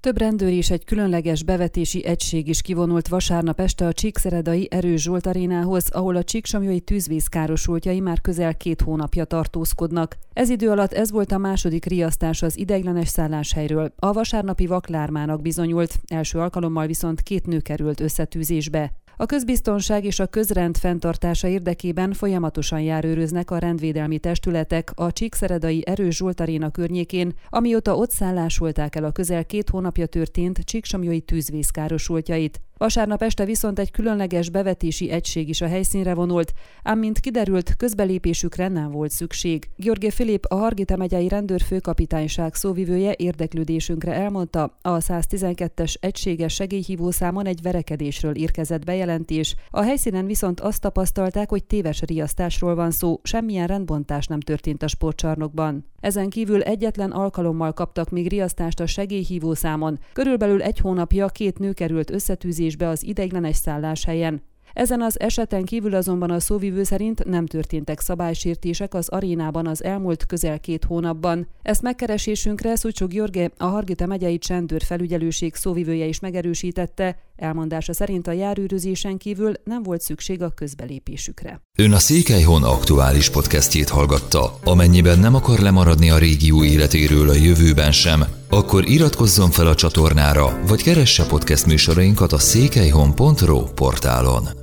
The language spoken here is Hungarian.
Több rendőr és egy különleges bevetési egység is kivonult vasárnap este a Csíkszeredai Erős Zsolt arénához, ahol a csíksomjói tűzvész károsultjai már közel két hónapja tartózkodnak. Ez idő alatt ez volt a második riasztás az ideiglenes szálláshelyről. A vasárnapi vaklármának bizonyult, első alkalommal viszont két nő került összetűzésbe. A közbiztonság és a közrend fenntartása érdekében folyamatosan járőröznek a rendvédelmi testületek a Csíkszeredai Erős Zsoltaréna környékén, amióta ott szállásolták el a közel két hónapja történt csíksomjói tűzvész károsultjait. Vasárnap este viszont egy különleges bevetési egység is a helyszínre vonult, ám mint kiderült, közbelépésükre nem volt szükség. Györgye Filip, a Hargita megyei rendőrfőkapitányság szóvivője érdeklődésünkre elmondta, a 112-es egységes segélyhívószámon egy verekedésről érkezett bejelentés, a helyszínen viszont azt tapasztalták, hogy téves riasztásról van szó, semmilyen rendbontás nem történt a sportcsarnokban. Ezen kívül egyetlen alkalommal kaptak még riasztást a segélyhívószámon. Körülbelül egy hónapja két nő került összetűzésbe az ideiglenes szálláshelyen. Ezen az eseten kívül azonban a szóvivő szerint nem történtek szabálysértések az arénában az elmúlt közel két hónapban. Ezt megkeresésünkre Szucsó Györge, a Hargita megyei csendőr felügyelőség szóvivője is megerősítette, elmondása szerint a járőrözésen kívül nem volt szükség a közbelépésükre. Ön a Székelyhon aktuális podcastjét hallgatta. Amennyiben nem akar lemaradni a régió életéről a jövőben sem, akkor iratkozzon fel a csatornára, vagy keresse podcast műsorainkat a székelyhon.pro portálon.